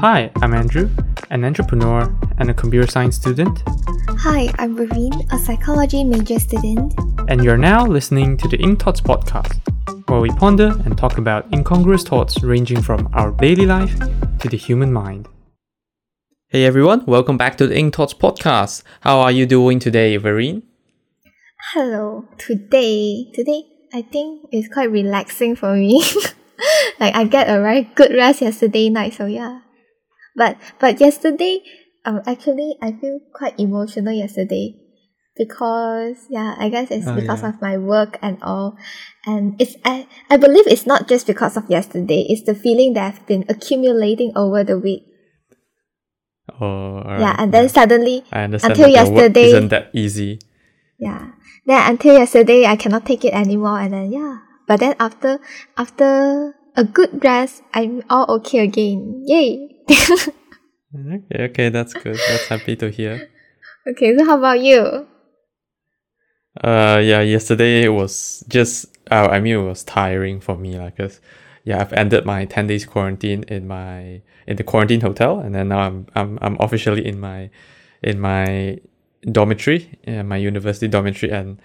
Hi, I'm Andrew, an entrepreneur and a computer science student, Hi, I'm Raveen, a psychology major student. and you're now listening to the Ink Thoughts podcast, where we ponder and talk about incongruous thoughts ranging from our daily life to the human mind. Hey everyone, welcome back to the Ink Thoughts podcast. How are you doing today, Vereen? Hello. Today, today I think it's quite relaxing for me. like I get a very good rest yesterday night, so yeah. But but yesterday, um, actually I feel quite emotional yesterday because yeah, I guess it's Oh, because yeah. of my work and all, and it's I I believe it's not just because of yesterday. It's the feeling that I've been accumulating over the week. Oh, alright, yeah, and then suddenly I understand until yesterday- isn't that easy. Yeah. Then until yesterday, I cannot take it anymore, and then yeah. But then after after a good rest, I'm all okay again. Yay! Okay, okay, that's good. That's happy to hear. okay, so how about you? Uh, yeah, yesterday it was just, uh, I mean, it was tiring for me, like, cause, yeah, I've ended my 10 days quarantine in my, in the quarantine hotel, and then now I'm, I'm, I'm officially in my, in my dormitory, yeah, my university dormitory, and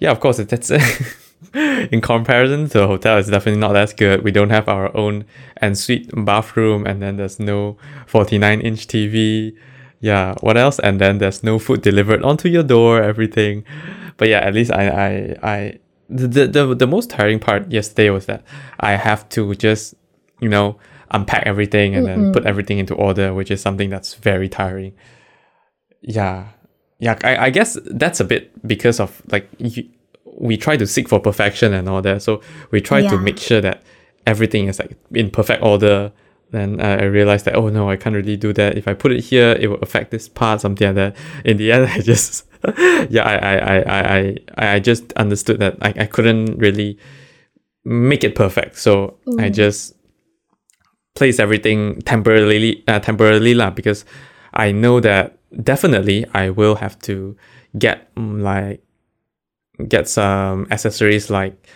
yeah, of course, that's, in comparison to the hotel, it's definitely not as good. We don't have our own ensuite bathroom, and then there's no 49 inch TV. Yeah, what else? And then there's no food delivered onto your door, everything. But yeah, at least I, I, I, the, the, the most tiring part yesterday was that I have to just, you know, unpack everything and then put everything into order, which is something that's very tiring. Yeah. Yeah, I, I guess that's a bit because of like you, we try to seek for perfection and all that. So we try to make sure that everything is like in perfect order. Then uh, I realized that oh no, I can't really do that. If I put it here, it will affect this part, something like that. In the end, I just yeah, I I, I, I, I I just understood that I, I couldn't really make it perfect. So I just place everything temporarily uh, temporarily lah because I know that definitely I will have to get mm, like get some accessories like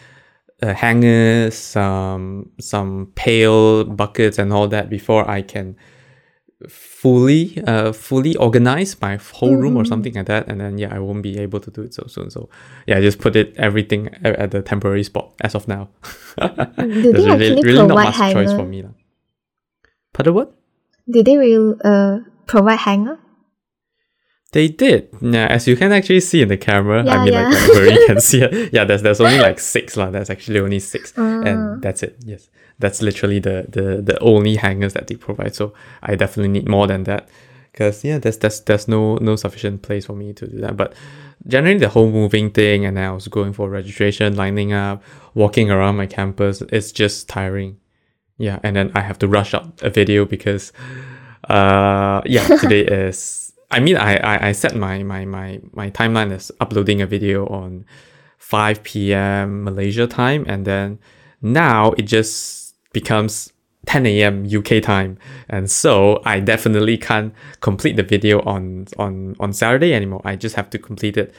uh, hangers, some some pail buckets and all that before I can fully uh fully organize my whole room or something like that and then yeah I won't be able to do it so soon so yeah I just put it everything at, at the temporary spot as of now Do there's they really, actually really not much choice hanger? for me. Pardon what? Did they will uh provide hanger? They did. Yeah, as you can actually see in the camera. I mean, yeah. like where you can see it. Yeah, there's there's only like six lah. There's actually only six, Ah. and that's it. Yes, that's literally the the the only hangers that they provide. So I definitely need more than that, because yeah, there's there's there's no no sufficient place for me to do that. But generally, the whole moving thing, and then I was going for registration, lining up, walking around my campus. It's just tiring. Yeah, and then I have to rush out a video because, uh, yeah, today is. I mean, I, I, I set my, my, my, my timeline as uploading a video on 5 p.m. Malaysia time, and then now it just becomes 10 a.m. UK time, and so I definitely can't complete the video on on on Saturday anymore. I just have to complete it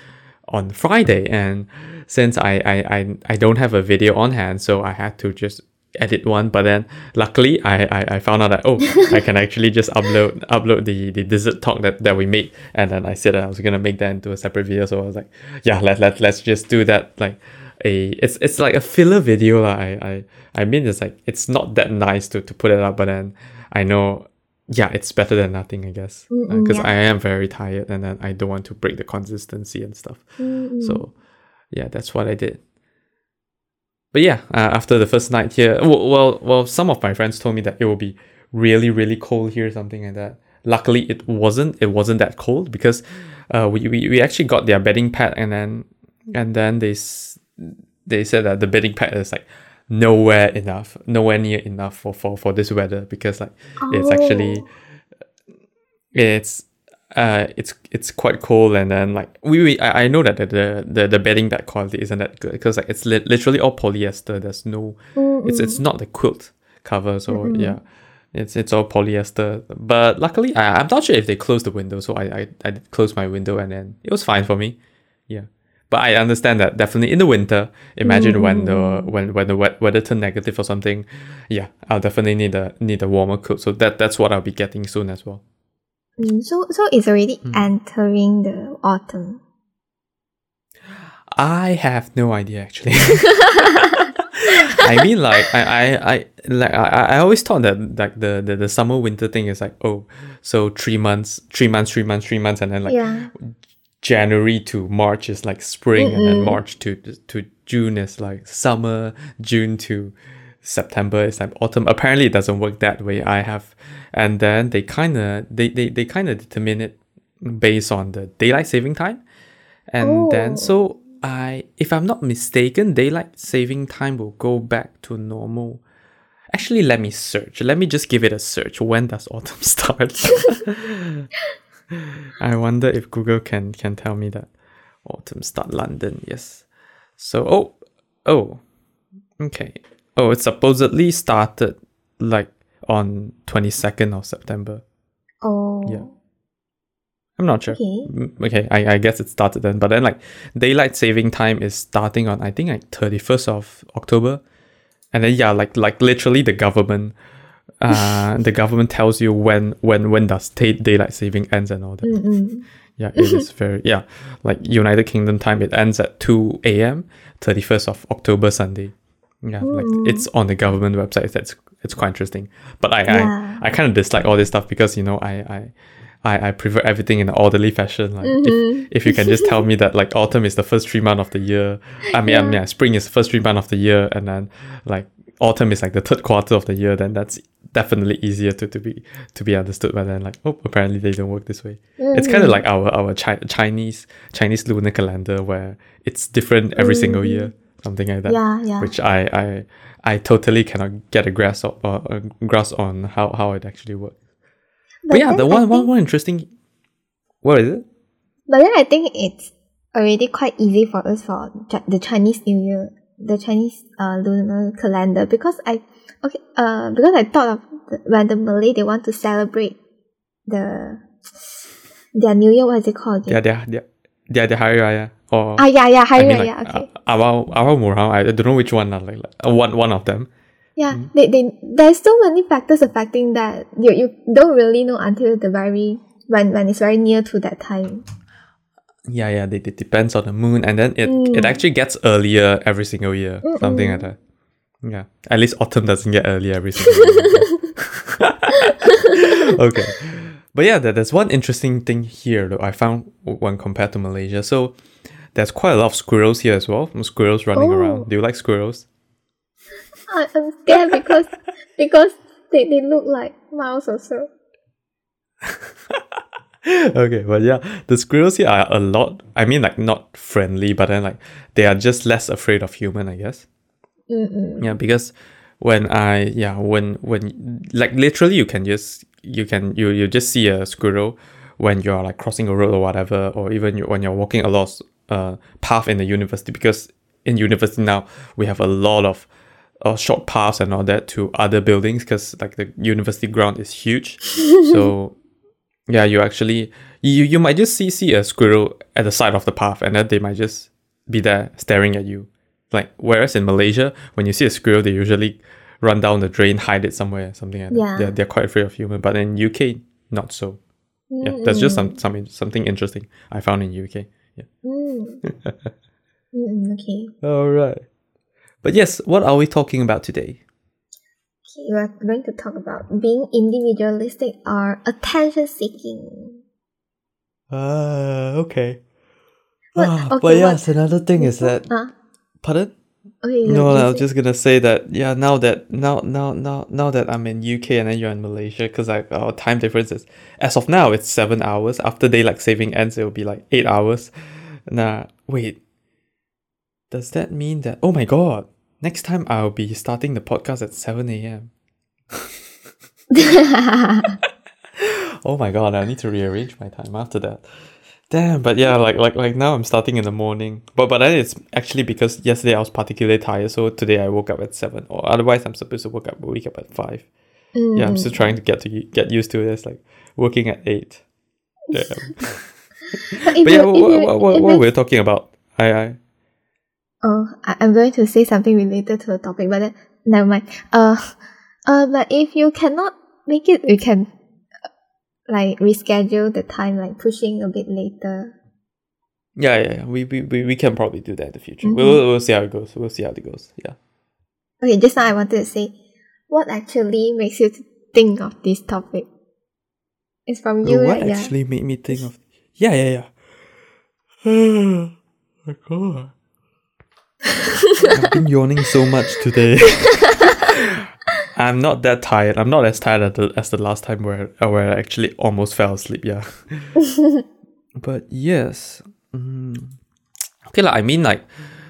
on Friday, and since I I, I, I don't have a video on hand, so I had to just edit one but then luckily I, I I found out that oh I can actually just upload upload the the dessert talk that, that we made and then I said that I was gonna make that into a separate video so I was like yeah let, let, let's just do that like a it's it's like a filler video lah. I, I I mean it's like it's not that nice to, to put it up but then I know yeah it's better than nothing I guess uh, because yeah. I am very tired and then I don't want to break the consistency and stuff Mm-mm. so yeah, that's what I did. But yeah, uh, after the first night here, well, well, well, some of my friends told me that it will be really, really cold here, something like that. Luckily, it wasn't. It wasn't that cold because uh, we, we, we actually got their bedding pad and then and then they they said that the bedding pad is like nowhere enough, nowhere near enough for for, for this weather because like it's actually Oh. it's uh it's it's quite cold and then like we, we I, I know that the, the the the bedding bag quality isn't that good because like it's li- literally all polyester there's no it's it's not the quilt cover so yeah it's it's all polyester but luckily I, i'm not sure if they closed the window so I, I i did close my window and then it was fine for me yeah But I understand that definitely in the winter. Imagine when the Mm. when when the wet, weather turn negative or something. Yeah, I'll definitely need a need a warmer coat. So that that's what I'll be getting soon as well. Mm, so so it's already Hmm. entering the autumn. I have no idea actually. I mean, like I, I, I like I, I always thought that like the, the the summer winter thing is like oh, so three months, three months, three months, three months, and then like yeah. January to March is like spring, and then March to to June is like summer. June to September is like autumn. Apparently, it doesn't work that way. I have, and then they kind of they they, they kind of determine it based on the daylight saving time, and then Oh. so I, if I'm not mistaken, daylight saving time will go back to normal. Actually, let me search. Let me just give it a search. When does autumn start? I wonder if Google can can tell me that autumn start London. Yes. So oh oh okay oh it supposedly started like on twenty second of September. Oh. Yeah. I'm not sure. Okay. Mm, Okay, I, I guess it started then. But then like daylight saving time is starting on I think like thirty first of October. And then yeah, like like literally the government uh the government tells you when when when does day, daylight saving ends and all that. Mm-mm. Yeah, it is very yeah. Like United Kingdom time, it ends at two a.m. thirty first of October Sunday. Yeah, like Mm. it's on the government website. That's it's quite interesting. But I Yeah. I, I kind of dislike all this stuff because you know I I. I, I prefer everything in an orderly fashion. Like Mhm. if, if you can just tell me that like autumn is the first three month of the year. I mean, I mean Yeah. yeah, spring is the first three month of the year, and then like autumn is like the third quarter of the year. Then that's definitely easier to, to be to be understood. But then like oh, apparently they don't work this way. It's kind of Mhm. like our our chi- Chinese Chinese lunar calendar where it's different every single Mm. year, something like that. Yeah, yeah. Which I I I totally cannot get a grasp of, uh, a grasp on how how it actually works. But, yeah, the I one one think- one interesting. What is it? But then I think it's already quite easy for us for the Chinese New Year, the Chinese uh, lunar calendar, because I okay uh because I thought of the, when the Malay they want to celebrate the their New Year. What is it called Yeah, yeah, yeah. their their Hari Raya or Ah yeah yeah I Hari mean Raya. like okay. Awal Awal Muharram. I don't know which one. Like, like one one of them. Yeah, Mm. they, they there's so many factors affecting that you you don't really know until the very when when it's very near to that time. Yeah, yeah. It, it depends on the moon, and then it it Mm. actually gets earlier every single year, something like that. Yeah, at least autumn doesn't get earlier every single year. okay, but yeah, there, there's one interesting thing here though. I found when compared to Malaysia, so there's quite a lot of squirrels here as well. Squirrels running Oh. around. Do you like squirrels? I, I'm scared because because they, they look like mouse also. okay, but yeah, the squirrels here are a lot. I mean, like not friendly, but then like they are just less afraid of human, I guess. Mm-mm. Yeah, because when I yeah when when like literally you can just you can you you just see a squirrel when you're like crossing a road or whatever, or even you, when you're walking a lot uh path in the university because in university now we have a lot of uh, short paths and all that to other buildings because like the university ground is huge. So yeah you actually you you might just see see a squirrel at the side of the path and then they might just be there staring at you. Like whereas in malaysia when you see a squirrel they usually run down the drain hide it somewhere something like that. Yeah. they're, they're quite afraid of human but in uk not so. Yeah that's just some, some something interesting i found in uk yeah Mm. Mm-mm, okay. all right but yes what are we talking about today Okay, we're going to talk about being individualistic or attention seeking. uh okay What- Ah, okay, but what- yes another thing is that Uh, pardon okay, No, I was just gonna say that yeah. Now that now now now now that I'm in UK and then you're in Malaysia, because like our time difference is as of now it's seven hours. After daylight saving ends, it will be like eight hours. Nah, wait. Does that mean that? Oh my god! Next time I'll be starting the podcast at seven a.m. Oh my god! I need to rearrange my time after that. Damn, but yeah, like like like now I'm starting in the morning. But but then it's actually because yesterday I was particularly tired, so today I woke up at seven. Or otherwise I'm supposed to wake up wake up at five. Yeah, I'm Mm. still trying to get to get used to this, like working at eight. Damn. But But yeah, what, what, what, what, we're talking about? I, I Oh, I, I'm going to say something related to the topic, but then never mind. Uh, uh, but if you cannot make it, you can uh, like reschedule the time, like pushing a bit later. yeah, yeah, yeah. We, we, we, we can probably do that in the future. Mhm. We'll, we'll see how it goes. We'll see how it goes. Yeah. Okay, just now I wanted to say, what actually makes you think of this topic? It's from you, what right? actually made me think of? Yeah, yeah, yeah. my god. I've been yawning so much today. I'm not that tired. I'm not as tired as the, as the last time where where I actually almost fell asleep. Yeah. but yes. Mm, okay, like, I mean, like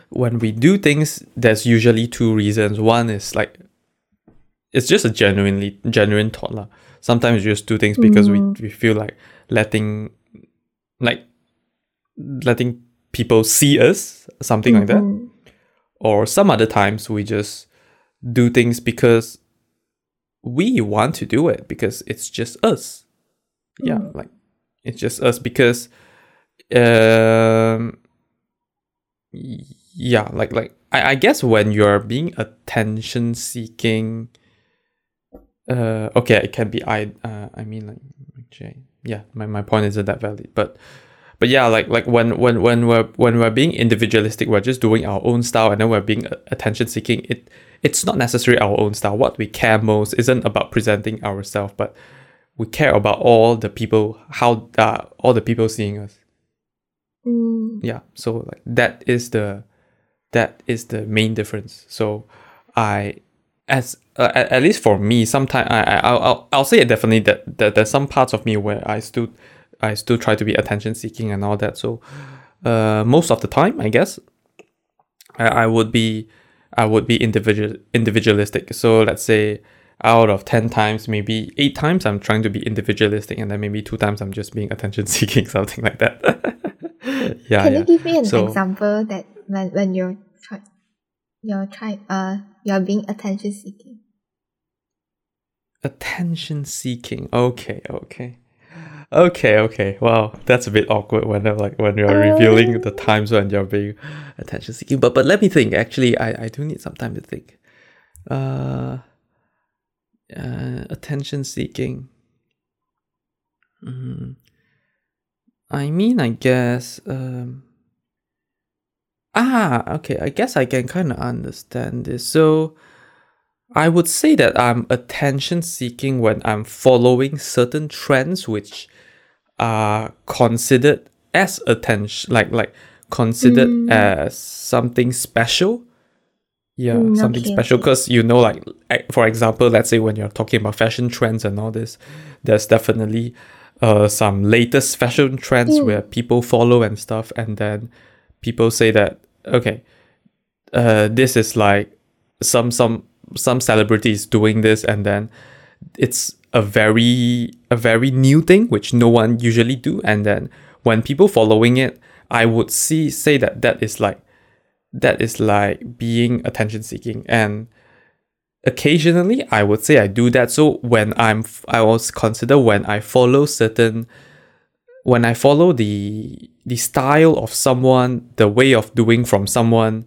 when we do things, there's usually two reasons. One is like it's just a genuinely genuine thought. lah. Sometimes we just do things because we, we feel like letting like letting people see us, something like that. Mhm. Or some other times we just do things because we want to do it because it's just us. Yeah, Mm. like it's just us because um yeah, like like I, I guess when you're being attention seeking uh okay it can be I uh I mean like Jay. Yeah, my, my point isn't that valid. But but yeah, like like when when when we're when we're being individualistic, we're just doing our own style, and then we're being attention seeking. It it's not necessarily our own style. What we care most isn't about presenting ourselves, but we care about all the people, how uh, all the people seeing us. Mm. Yeah, so like that is the that is the main difference. So I as uh, at, at least for me, sometimes I, I I'll, I'll say it definitely that, that there's some parts of me where I still I still try to be attention seeking and all that. So uh, most of the time, I guess, I, I would be I would be individual individualistic. So let's say out of ten times, maybe eight times I'm trying to be individualistic, and then maybe two times I'm just being attention seeking, something like that. yeah, Can yeah. you give me an So- example that when when you're try, you're trying uh you're being attention seeking? Attention seeking. Okay, okay. Okay, okay. Wow, that's a bit awkward when they're like when you're Uh. revealing the times when you're being attention seeking. But but let me think. Actually, I, I do need some time to think. Uh, uh attention seeking. Mm, I mean, I guess. Um. Ah, okay. I guess I can kind of understand this. So, I would say that I'm attention seeking when I'm following certain trends which are considered as attention like like considered Mm. as something special. Yeah, Mm, something okay, special okay. because you know like for example, let's say when you're talking about fashion trends and all this, there's definitely uh some latest fashion trends Mm. where people follow and stuff and then people say that okay, uh this is like some some some celebrities doing this and then it's a very a very new thing which no one usually do. And then when people following it i would see say that that is like that is like being attention seeking. And occasionally i would say i do that. So when i'm i was consider when i follow certain when i follow the the style of someone the way of doing from someone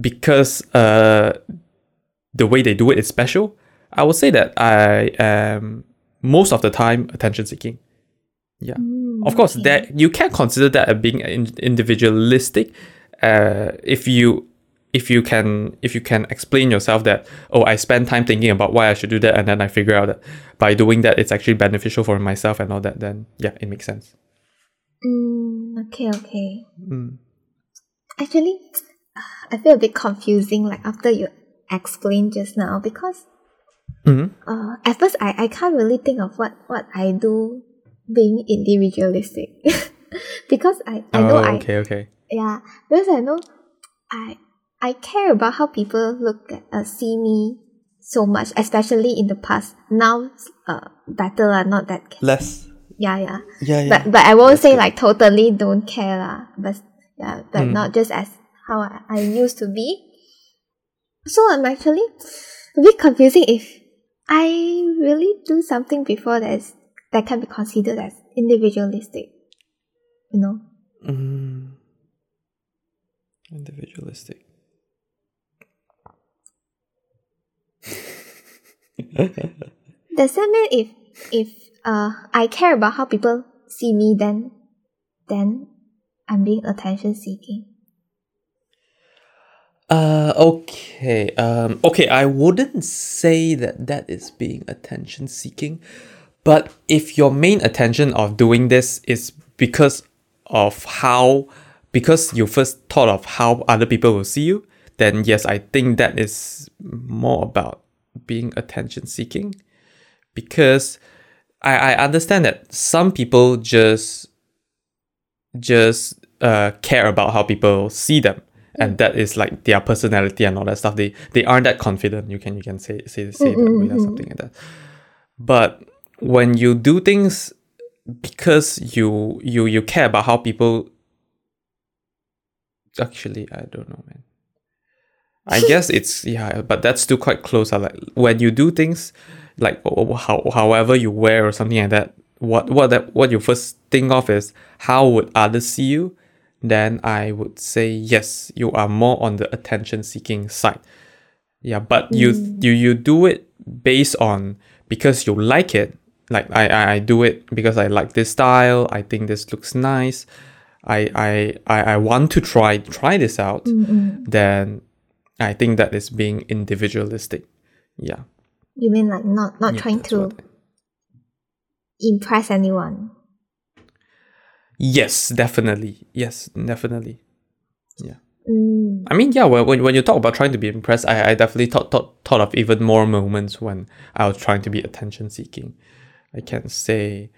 because uh the way they do it is special i would say that i am most of the time attention seeking. Yeah. Mm, of course okay. that you can consider that as being individualistic uh if you if you can if you can explain yourself that oh i spend time thinking about why i should do that and then i figure out that by doing that it's actually beneficial for myself and all that then yeah it makes sense Mm, okay, okay. mm. Actually, I feel a bit confusing like after you explained just now because Mhm. uh, at first I, I can't really think of what, what I do being individualistic because I, I know oh, I okay okay yeah because I know I I care about how people look at uh, see me so much especially in the past now uh better lah not that less yeah yeah yeah yeah but but I won't That's say good. like totally don't care lah. But yeah, but Mm. not just as how I, I used to be. So I'm actually a bit confusing if I really do something before that is that can be considered as individualistic. You know? Mm. Individualistic. Does that mean if if uh I care about how people see me then then I'm being attention seeking? Uh, okay. Um, okay. I wouldn't say that that is being attention seeking, but if your main attention of doing this is because of how, because you first thought of how other people will see you, then yes, I think that is more about being attention seeking, because I I understand that some people just just uh care about how people see them and that is like their personality and all that stuff. They they aren't that confident. You can you can say say say that way or something like that. But when you do things because you you you care about how people actually I don't know man. I guess it's yeah, but that's still quite close. I like when you do things like how however you wear or something like that. What what that what you first think of is how would others see you then I would say yes, you are more on the attention seeking side. Yeah, but you hmm. you you do it based on because you like it. Like I, I, I do it because I like this style. I think this looks nice. I I I, I want to try try this out. Then I think that is being individualistic. Yeah. You mean like not not Yeah, trying to what impress anyone? Yes, definitely. Yes, definitely. Mm. I mean, yeah, when, when, when you talk about trying to be impressed, I, I definitely thought, thought thought of even more moments when I was trying to be attention seeking. I can say,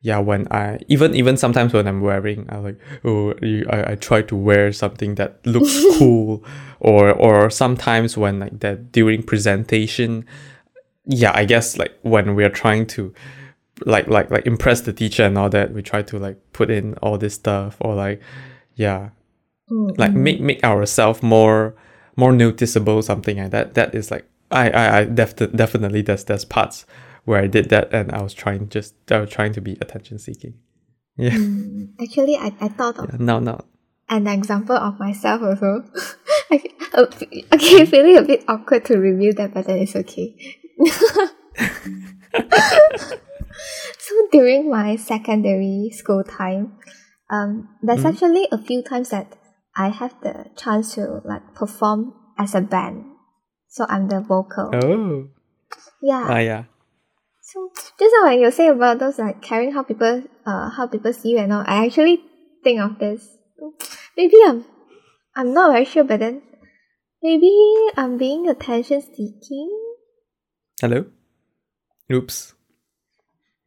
yeah, when I even even sometimes when I'm wearing, I like oh I, I try to wear something that looks cool, or or sometimes when like that during presentation, yeah, I guess like when we're trying to like like like impress the teacher and all that, we try to like put in all this stuff or like yeah Mm, like make make ourselves more more noticeable something like that that is like i i, I def- definitely there's there's parts where i did that and i was trying just i was trying to be attention seeking yeah, mm. Actually, I, I thought of yeah now now an example of myself also. I, oh, okay, feeling a bit awkward to review that, but then it's okay. so during my secondary school time, um, there's Mhm. actually a few times that I have the chance to like perform as a band. So I'm the vocal. oh Yeah. ah yeah So just when you say about those like caring how people uh how people see you and all, I actually think of this. Maybe I'm I'm not very sure, but then maybe I'm being attention seeking. Hello oops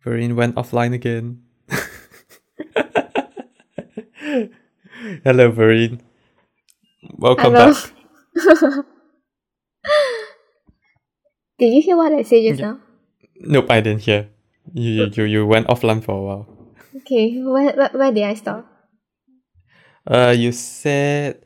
Vereen went offline again hello Vereen welcome Hello. back Did you hear what I said just Yeah. now? nope i didn't hear you you, you, you went offline for a while Okay, where, where where did I stop? Uh, you said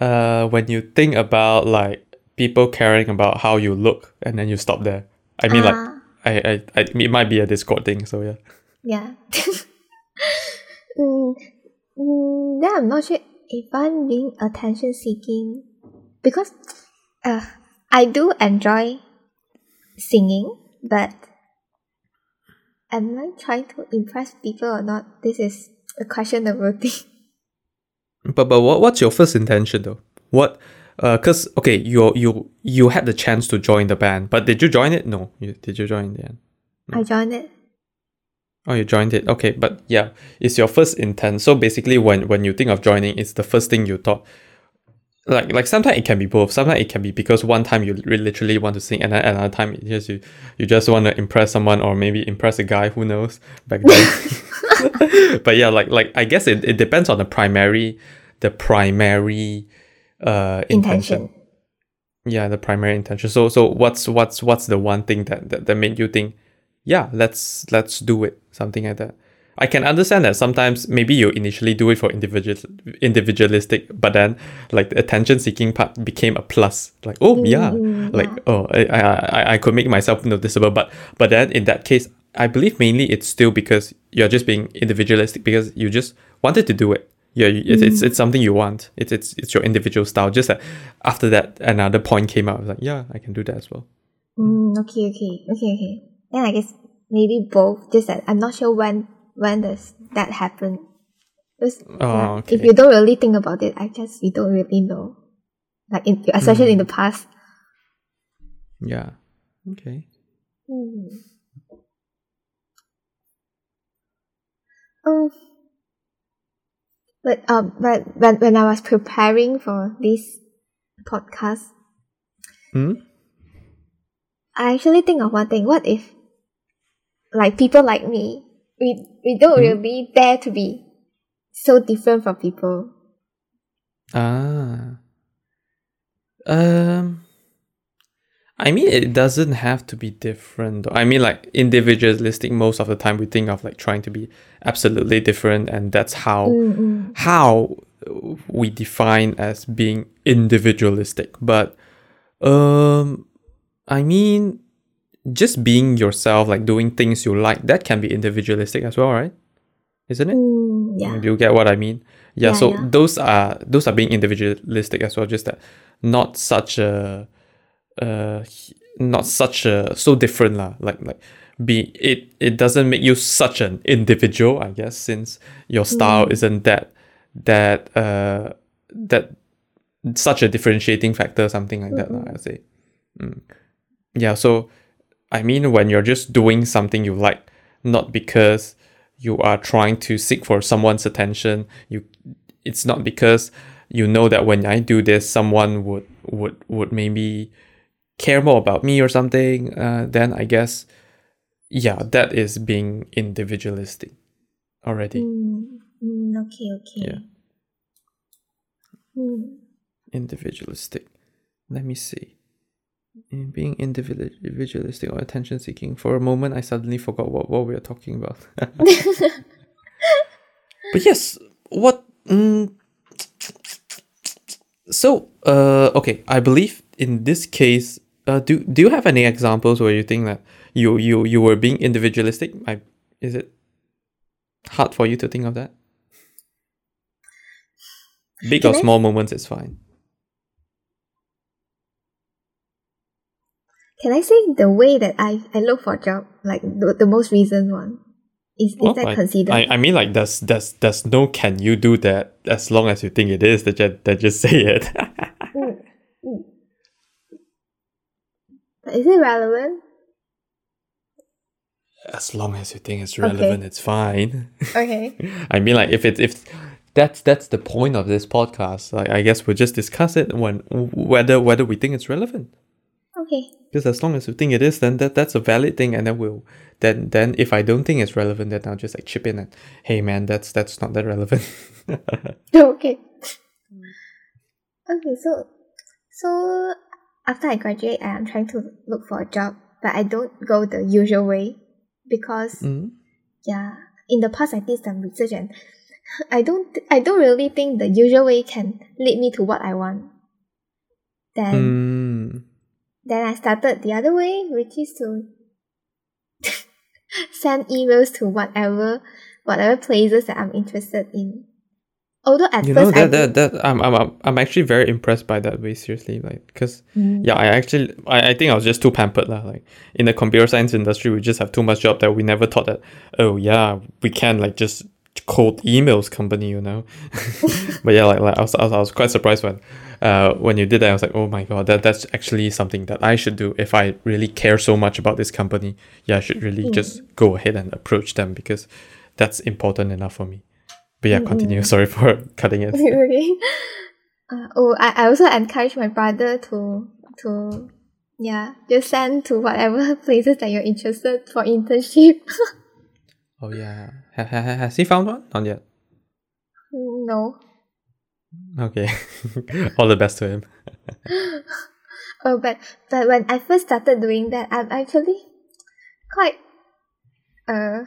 uh, when you think about like people caring about how you look, and then you stop there. I mean, like Ah, I, I, I, it might be a Discord thing. So yeah. yeah. mm, mm, then I'm not sure if I'm being attention seeking because uh, I do enjoy singing, but am I trying to impress people or not? This is a questionable thing. But but what what's your first intention though? What? Uh, cause okay, you you you had the chance to join the band, but did you join it? No, you, did you join the end? I joined it. Oh, you joined it. Okay, but yeah, it's your first intent. So basically, when when you think of joining, it's the first thing you thought. Like like sometimes it can be both. Sometimes it can be because one time you literally want to sing, and then another time it just you you just want to impress someone or maybe impress a guy. Who knows back then? but yeah, like like I guess it, it depends on the primary the primary uh intention. Intention. Yeah, the primary intention. So so what's what's what's the one thing that, that that made you think, yeah, let's let's do it, something like that. I can understand that sometimes maybe you initially do it for individual individualistic, but then like the attention seeking part became a plus. Like oh yeah, Mm, like yeah. oh I, I I I could make myself noticeable, but but then in that case, I believe mainly it's still because you're just being individualistic because you just wanted to do it. Yeah, it's, it's it's something you want. It's it's it's your individual style. Just that after that, another point came out. I was like, yeah, I can do that as well. Mm, okay, okay, okay, okay. Then I guess maybe both. Just that I'm not sure when when does that happen. Because, Oh, yeah, okay. If you don't really think about it, I guess you don't really know. Like in, especially in Mm. the past. Yeah. Okay. Hmm. Um, but um, but when when I was preparing for this podcast, Hmm. I actually think of one thing. What if, like people like me, we we don't Mhm. really dare to be so different from people. Ah. Um. I mean, it doesn't have to be different. though. I mean, like individualistic. Most of the time, we think of like trying to be absolutely different, and that's how Mm-mm. how we define as being individualistic. But um, I mean, just being yourself, like doing things you like, that can be individualistic as well, right? Isn't it? Mm, yeah. Do you get what I mean? Yeah, Yeah, so yeah. those are those are being individualistic as well, just that not such a uh not such a so different lah. Like like be it it doesn't make you such an individual, I guess, since your style Mm. isn't that that uh that such a differentiating factor, something like that, lah, I'd say. Mm. Yeah, so I mean when you're just doing something you like, not because you are trying to seek for someone's attention, you it's not because you know that when I do this someone would would would maybe care more about me or something, uh, then I guess yeah, that is being individualistic already. Mm, mm, okay, okay. Yeah. Mm. individualistic. Let me see. In being individualistic or attention seeking. For a moment, I suddenly forgot what, what we were talking about. but yes, what? Mm, so, uh, okay, I believe in this case, uh, do do you have any examples where you think that you you you were being individualistic? I is it hard for you to think of that? Big Can or I- small moments is fine. Can I say the way that I, I look for a job, like the, the most recent one? Is, is Well, that I, considered? I, I mean, like, there's, there's, there's no can you do that as long as you think it is, that just, that just say it. Mm, mm. Is it relevant? as long as you think it's relevant, it's fine. Okay. I mean, like, if it's, if that's, that's the point of this podcast, like, I guess we'll just discuss it when, whether, whether we think it's relevant. Okay. Because as long as you think it is, then that, that's a valid thing, and then we'll, then, then if I don't think it's relevant, then I'll just like chip in and, hey man, that's, that's not that relevant. okay. Okay, so so after I graduate, I am trying to look for a job, but I don't go the usual way because Mhm. yeah, in the past I did some research and I don't I don't really think the usual way can lead me to what I want. Then Mm. then I started the other way, which is to send emails to whatever whatever places that I'm interested in. Although at you know first I that, that that I'm, I'm I'm I'm actually very impressed by that way seriously like because Mm. yeah I actually I, I think I was just too pampered lah like in the computer science industry we just have too much job that we never thought that oh yeah we can like just cold emails company you know but yeah like, like I, was, I was I was quite surprised when uh when you did that I was like oh my god that that's actually something that I should do if I really care so much about this company yeah I should really Mm. just go ahead and approach them because that's important enough for me but yeah Mm-mm. continue sorry for cutting it okay. Uh, oh, I, I also encourage my brother to to yeah just send to whatever places that you're interested for internship. Oh yeah. Ha, ha, ha- has he found one? Not yet. no. Okay. All the best to him. Oh, but but when I first started doing that, I'm actually quite uh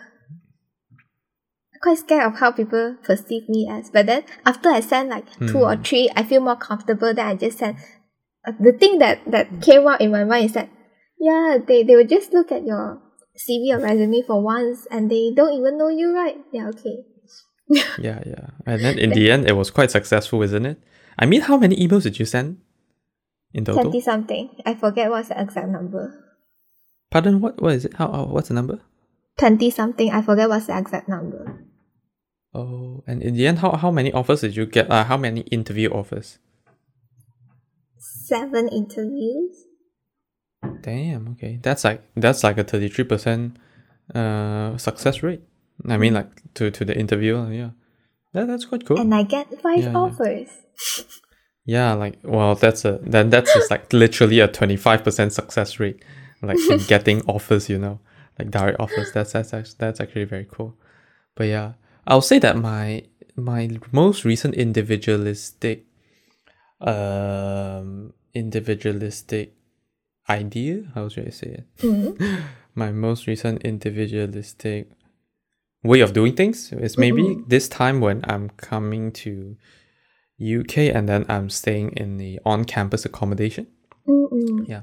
quite scared of how people perceive me as. But then after I send like two or Hmm. three, I feel more comfortable. Then I just send. Uh, the thing that that came out in my mind is that yeah, they they will just look at your CV or resume for once, and they don't even know you, right? Yeah, okay. yeah, yeah. And then in the end, it was quite successful, isn't it? I mean, how many emails did you send in total? Twenty something. I forget what's the exact number. Pardon, what? What is it? How? how what's the number? Twenty something. I forget what's the exact number. Oh, and in the end, how, how many offers did you get? Uh, how many interview offers? Seven interviews. Damn. Okay, that's like that's like a thirty three percent uh success rate. I mean, like to to the interview. Yeah, that, that's quite cool. And I get five Yeah, yeah. offers. Yeah, like well, that's a then that's just like literally a twenty five percent success rate, like in getting offers. You know, like direct offers. That's that's that's actually very cool. But yeah, I'll say that my my most recent individualistic, um, individualistic idea. How should I say it? Mm. my most recent individualistic way of doing things is maybe this time when I'm coming to UK and then I'm staying in the on-campus accommodation. Mm-mm. Yeah,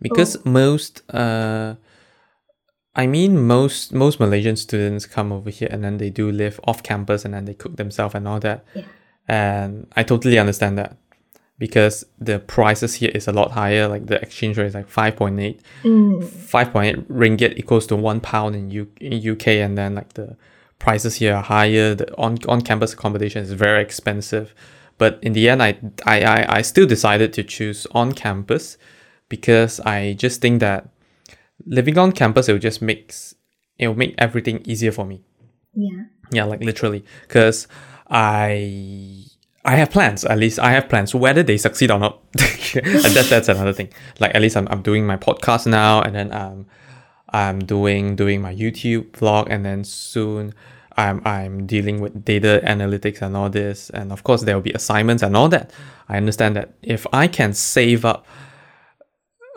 because most uh, I mean most most Malaysian students come over here and then they do live off campus and then they cook themselves and all that. Yeah. And I totally understand that because the prices here is a lot higher. Like the exchange rate is like five point eight. Mm. 5.8 ringgit equals to one pound in, U- in UK, and then like the prices here are higher. The on on campus accommodation is very expensive, but in the end, I I I, I still decided to choose on campus because I just think that living on campus it will just makes it will make everything easier for me. Yeah. Yeah, like literally, because I I have plans. At least I have plans. Whether they succeed or not, and that that's another thing. Like at least I'm I'm doing my podcast now, and then um I'm doing doing my YouTube vlog, and then soon I'm I'm dealing with data analytics and all this, and of course there will be assignments and all that. I understand that if I can save up,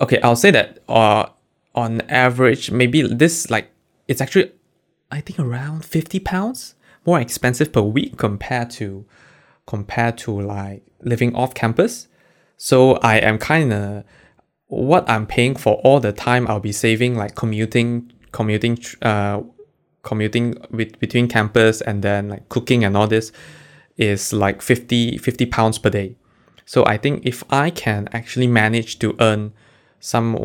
okay, I'll say that uh on average maybe this like it's actually I think around 50 pounds more expensive per week compared to compared to like living off campus. So I am kind of what I'm paying for all the time I'll be saving like commuting commuting uh commuting with between campus and then like cooking and all this is like 50 50 pounds per day. So I think if I can actually manage to earn some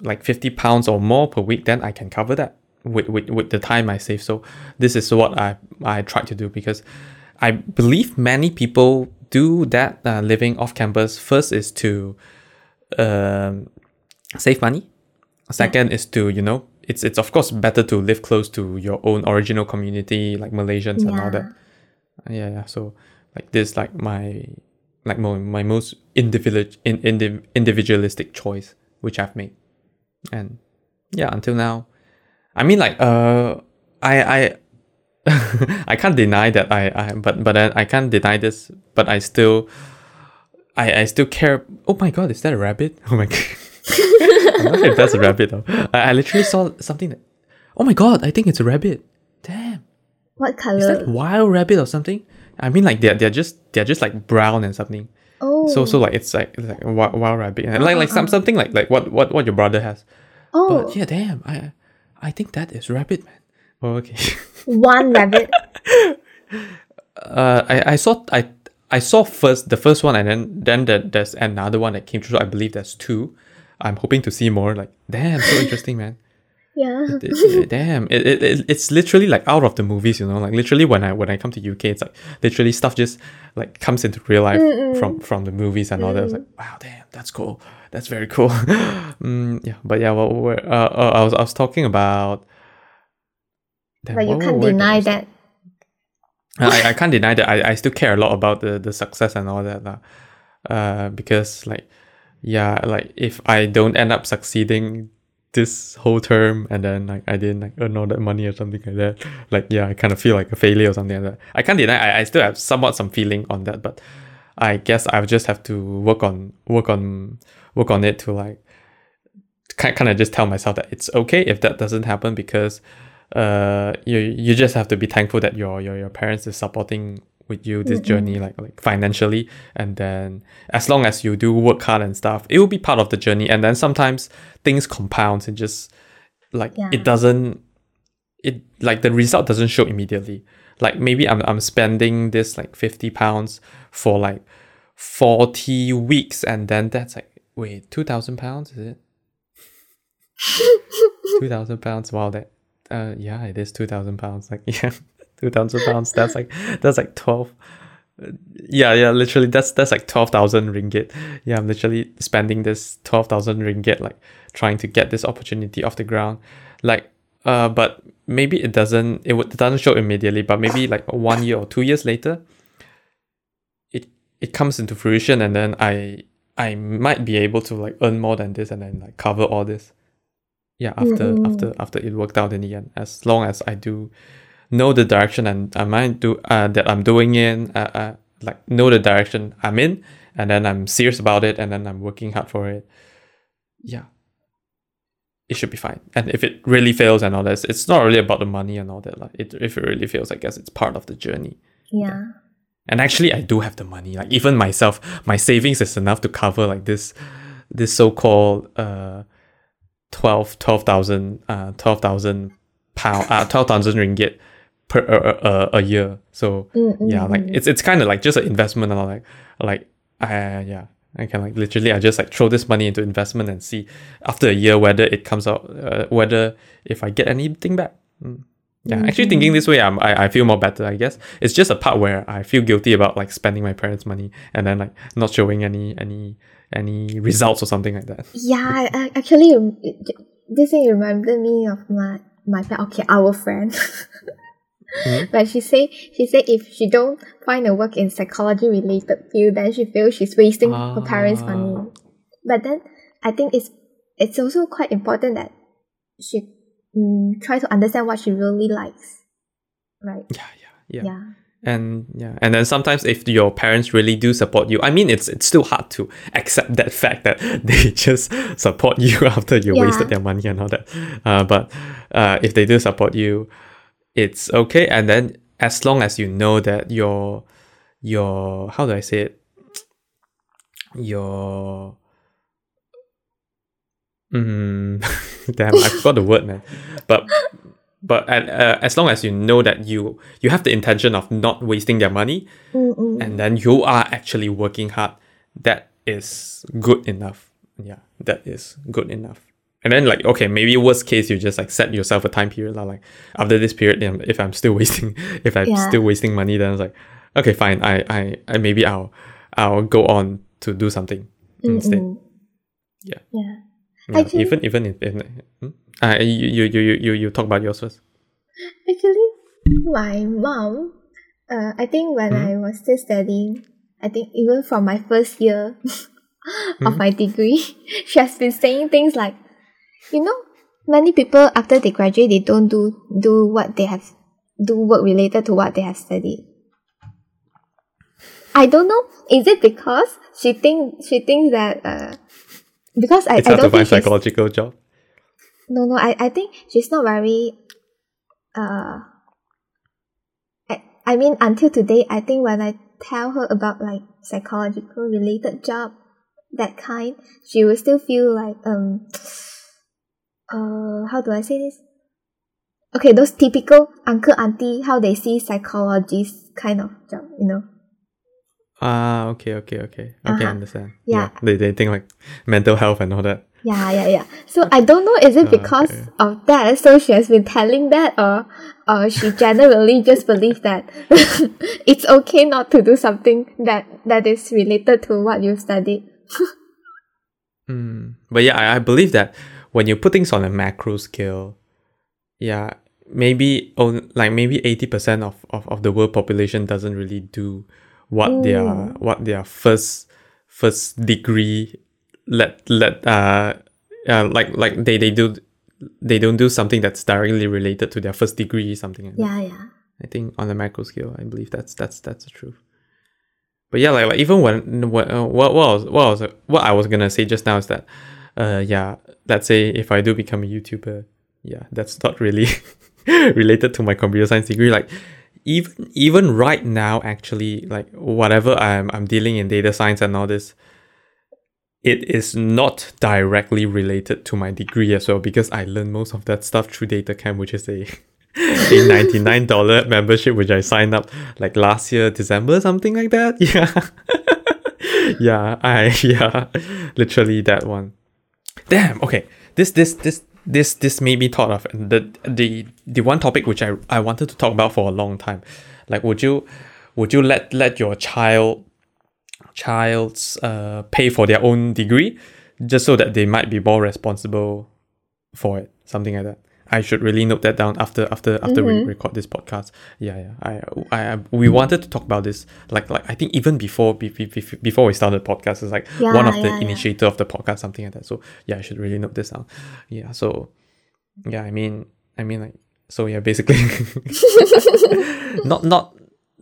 like 50 pounds or more per week then I can cover that with, with, with the time I save. So this is what I I try to do because I believe many people do that uh, living off campus. First is to um, save money. Second is to you know it's it's of course better to live close to your own original community like Malaysians and all that. Yeah, yeah. So like this like my like my, my most individual in, indiv- individualistic choice which I've made, and yeah until now, I mean like uh I I I can't deny that I, I but but I can't deny this, but I still I, I still care. Oh my god, is that a rabbit? Oh my god. I'm not sure if that's a rabbit though. I, I literally saw something that Oh my god, I think it's a rabbit. Damn. What Is that color? wild rabbit or something? I mean like they're they're just they're just like brown and something. Oh. So so like it's like it's like a wild, wild rabbit. And like like some something like like what what what your brother has. oh, But yeah, damn. I I think that is rabbit man. Oh okay. one rabbit. uh, I, I saw I I saw first the first one and then then the, there's another one that came through. I believe there's two. I'm hoping to see more. Like damn, so interesting, man. Yeah. It- damn, it, it, it it's literally like out of the movies, you know. Like literally when I when I come to UK, it's like literally stuff just like comes into real life from from the movies and all that. I was like, wow, damn, that's cool. That's very cool. mm, yeah, but yeah, well, uh, uh, I was I was talking about. Damn, But you can't where did I deny that. I, I can't deny that I, I still care a lot about the, the success and all that. Uh, because like yeah like if I don't end up succeeding this whole term and then like I didn't like earn all that money or something like that. Like yeah I kind of feel like a failure or something like that. I can't deny I, I still have somewhat some feeling on that but I guess I just have to work on work on work on it to like kind of just tell myself that it's okay if that doesn't happen because uh you you just have to be thankful that your your, your parents is supporting with you this journey like like financially and then as long as you do work hard and stuff it will be part of the journey and then sometimes things compound and just like Yeah. it doesn't it like the result doesn't show immediately like maybe I'm I'm spending this like fifty pounds for like forty weeks, and then that's like wait two thousand pounds is it? two thousand pounds. Wow, that uh yeah, it is two thousand pounds. Like yeah, two thousand pounds. That's like that's like twelve. Yeah, yeah, literally that's that's like twelve thousand ringgit. Yeah, I'm literally spending this twelve thousand ringgit like trying to get this opportunity off the ground. Like uh but maybe it doesn't it, would, it doesn't show immediately, but maybe like one year or two years later, it it comes into fruition and then I I might be able to like earn more than this and then like cover all this yeah after Mm-mm. after after it worked out in the end as long as i do know the direction and i might do uh, that i'm doing in uh, uh, like know the direction i'm in and then i'm serious about it and then i'm working hard for it. Yeah. It should be fine. And if it really fails and all that it's not really about the money and all that like it, if it really fails i guess it's part of the journey. Yeah. and actually i do have the money. Like even myself my savings is enough to cover like this this so-called uh 12 12,000 uh 12,000 pound uh 12,000 ringgit per uh, uh, a year so Mm, yeah mm, like mm. it's it's kind of like just an investment and like like uh yeah I can like literally I just like throw this money into investment and see after a year whether it comes out uh, whether if I get anything back Mm. yeah actually thinking this way I'm, I, I feel more better I guess it's just a part where I feel guilty about like spending my parents money and then like not showing any any any results or something like that Yeah, I actually, this thing reminded me of my my. Okay, our friend. Mhm. But she say she say if she don't find a work in psychology related field, then she feels she's wasting her parents' money. Ah. But then I think it's it's also quite important that she mm, try to understand what she really likes, right? yeah yeah yeah Yeah. and yeah and then sometimes if your parents really do support you i mean it's it's still hard to accept that fact that they just support you after you Yeah. wasted their money and all that uh, but uh, if they do support you it's okay and then as long as you know that your your how do i say it? Your mm, damn i forgot the word man. But but and, uh, as long as you know that you you have the intention of not wasting their money Mm-mm. and then you are actually working hard that is good enough. Yeah that is good enough and then like okay maybe worst case you just like set yourself a time period like after this period then if i'm still wasting if i'm Yeah. still wasting money then it's like okay fine I, I i maybe i'll i'll go on to do something instead Mm-mm. Yeah. Yeah. yeah, Actually- even even if, if hmm? uh, you, you you you you talk about yours first Actually, my mom, uh, I think when Mhm. I was still studying, I think even from my first year of Mhm. my degree, she has been saying things like, you know, many people after they graduate, they don't do do what they have do work related to what they have studied. I don't know. Is it because she think she thinks that uh, because I, it's I hard to don't find psychological job no, no, I, I think she's not very. Uh, I, I mean, until today, I think when I tell her about like psychological related job, that kind, she will still feel like um, uh, how do I say this? Okay, those typical uncle auntie how they see psychologist kind of job, you know. Ah, okay, okay, okay. Okay, Uh-huh. understand. Yeah. They, they think like mental health and all that. Yeah, yeah, yeah. So I don't know is it because Okay. of that so she has been telling that or or she generally just believes that it's okay not to do something that that is related to what you studied. Mm. But yeah, I, I believe that when you put things on a macro scale, yeah, maybe on like maybe eighty percent of, of, of the world population doesn't really do what their Mm. what their first first degree let let uh, uh like like they, they do they don't do something that's directly related to their first degree something like that. Yeah, yeah. I think on a macro scale, I believe that's that's that's the truth. But yeah, like, like even when what uh, what what was what was what I was gonna say just now is that, uh, yeah, let's say if I do become a YouTuber, yeah, that's not really related to my computer science degree. Like even even right now, actually, like whatever I'm I'm dealing in data science and all this, it is not directly related to my degree as well because I learned most of that stuff through DataCamp, which is a a $99 membership which I signed up like last year December something like that. Yeah. Yeah I yeah literally that one damn okay. This this this this this made me thought of the the the one topic which I, I wanted to talk about for a long time. Like would you would you let let your child child's uh pay for their own degree just so that they might be more responsible for it? Something like that I should really note that down after after after we record this podcast. Yeah, yeah. I, I, I we wanted to talk about this like like I think even before be, be, be- before we started the podcast. It's like Yeah, one of the yeah, yeah. initiator of the podcast, something like that. So yeah, I should really note this down. Yeah. So yeah, I mean, I mean like so yeah, basically not not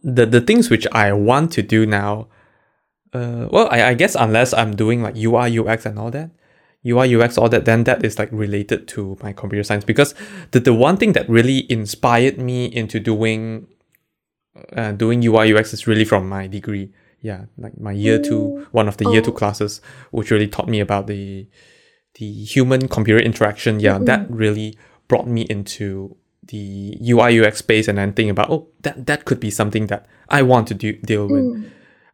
the the things which I want to do now. Uh, well, I, I guess unless I'm doing like UI UX and all that, UI UX all that, then that is like related to my computer science because the the one thing that really inspired me into doing uh, doing UI UX is really from my degree. Yeah, like my year two, one of the year two classes, which really taught me about the the human computer interaction. Yeah, that really brought me into the UI UX space and then think about oh that that could be something that I want to do deal with.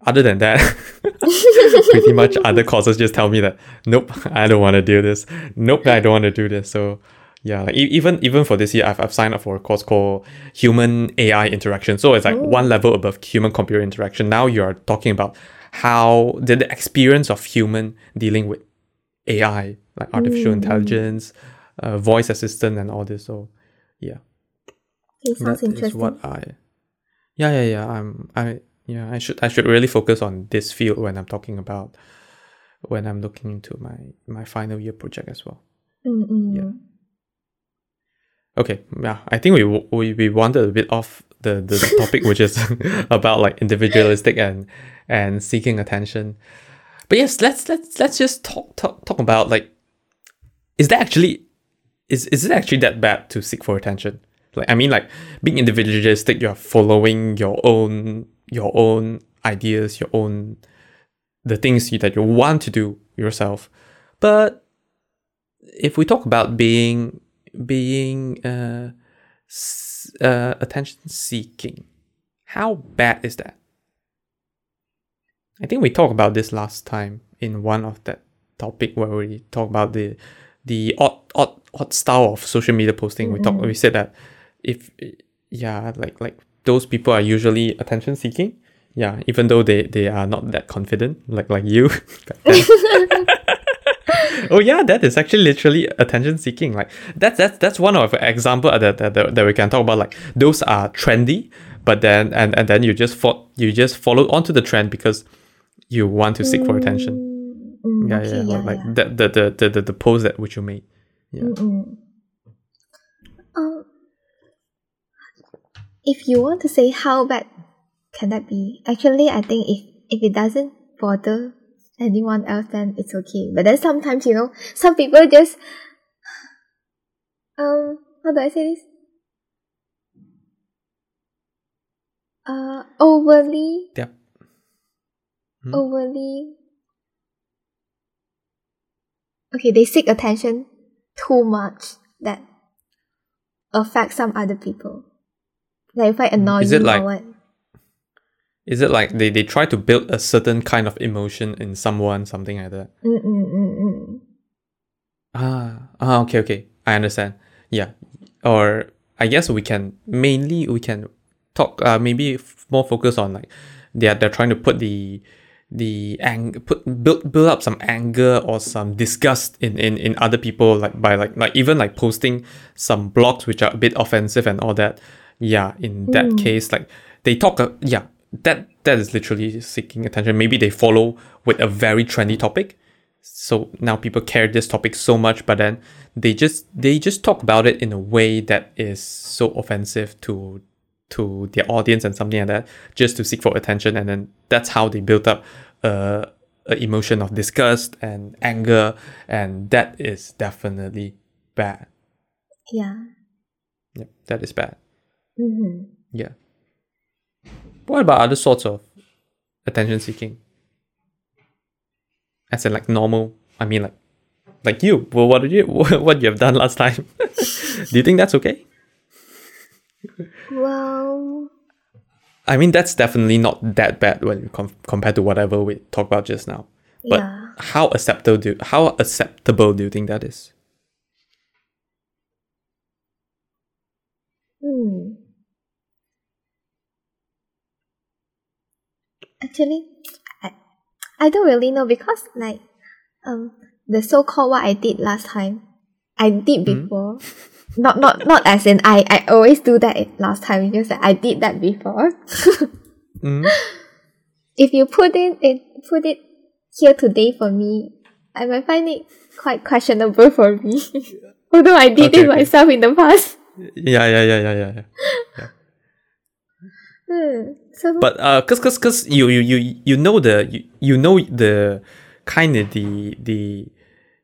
Other than that, pretty much other courses just tell me that nope, I don't want to do this. Nope, I don't want to do this. So yeah, like even even for this year, I've, I've signed up for a course called Human AI Interaction. So it's like one level above human computer interaction. Now you're talking about how the, the experience of human dealing with AI, like artificial intelligence, uh, voice assistant, and all this. So yeah, Okay, sounds that is interesting. what I. Yeah, yeah, yeah. I'm. I yeah. I should. I should really focus on this field when I'm talking about when I'm looking into my my final year project as well. Mm-mm. Yeah. Okay, yeah, I think we we we wandered a bit off the the topic, which is about like individualistic and and seeking attention. But yes, let's let's let's just talk talk talk about like, is that actually is is it actually that bad to seek for attention? Like I mean, like being individualistic, you're following your own your own ideas, your own the things you, that you want to do yourself. But if we talk about being being uh, uh attention seeking, how bad is that? I think we talked about this last time in one of that topic where we talk about the the odd odd odd style of social media posting. We talk we said that if yeah like like those people are usually attention seeking. Yeah, even though they, they are not that confident, like like you. oh yeah, that is actually literally attention seeking. Like that's that's that's one of the example that, that, that, that we can talk about. Like those are trendy, but then and, and then you just fo- you just follow onto the trend because you want to seek for attention. Mm, Yeah, okay, yeah, yeah, like, like yeah. the, the, the, the, the, the pose that which you made. Yeah. Mm-mm. Um, if you want to say how bad can that be, actually, I think if if it doesn't bother anyone else, then it's okay. But then sometimes, you know, some people just um, how do I say this? Uh, overly, Yep. Hmm? overly. Okay, they seek attention too much that affect some other people. Like if I annoy Is you it like- or what? Is it like they, they try to build a certain kind of emotion in someone, something like that? Mm mm mm mm. Ah, ah, okay, okay. I understand. Yeah. Or I guess we can mainly we can talk uh maybe f- more focus on like they're they're trying to put the the ang put build build up some anger or some disgust in, in in other people like by like like even like posting some blogs which are a bit offensive and all that. Yeah, in that case, like they talk uh, yeah, that that is literally seeking attention. Maybe they follow with a very trendy topic. So now people care this topic so much but then they just they just talk about it in a way that is so offensive to to their audience and something like that just to seek for attention. And then that's how they build up a, a emotion of disgust and anger. And that is definitely bad. Yeah. yeah that is bad Mm-hmm. yeah what about other sorts of attention seeking as in like normal i mean like like you well what did you what you have done last time do you think that's okay Well, I mean, that's definitely not that bad when com- compared to whatever we talked about just now. But yeah. how acceptable do how acceptable do you think that is? Hmm. Actually, I, I don't really know because like um the so called what I did last time, I did before. Not not not as in I I always do that last time. Just that I did that before. Mm. if you put it it put it here today for me, I might find it quite questionable for me. Although I did Okay, it okay. myself in the past. Yeah, yeah, yeah, yeah, yeah. yeah. Hmm. So But uh, cause, cause, cause you, you, you, you know the, you, you know the kind of the, the,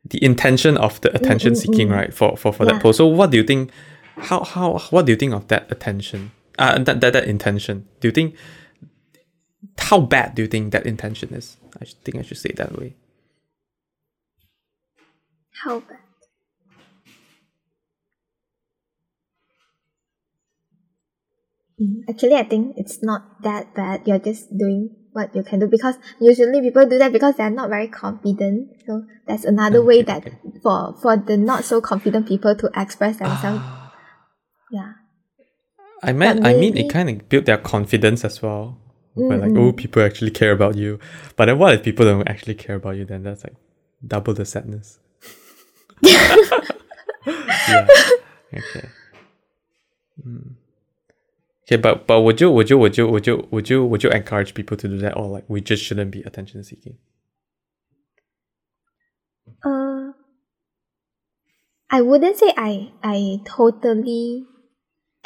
the intention of the attention seeking, right? For, for, for Yeah. that post. So, what do you think? How, how, what do you think of that attention? Uh, that, that, that intention. Do you think? How bad do you think that intention is? I think I should say it that way. how bad? Mm, Actually, I think it's not that bad. You're just doing what you can do because usually people do that because they're not very confident. So that's another way that okay. for for the not so confident people to express themselves. yeah. I meant, But I mean, it kind of built their confidence as well. Where like, Mm, oh, people actually care about you. But then, what if people don't actually care about you? Then that's like double the sadness. yeah. Okay. Mm. Okay, but but would you would you would you would you would you would you encourage people to do that, or like we just shouldn't be attention seeking? Uh, I wouldn't say I I totally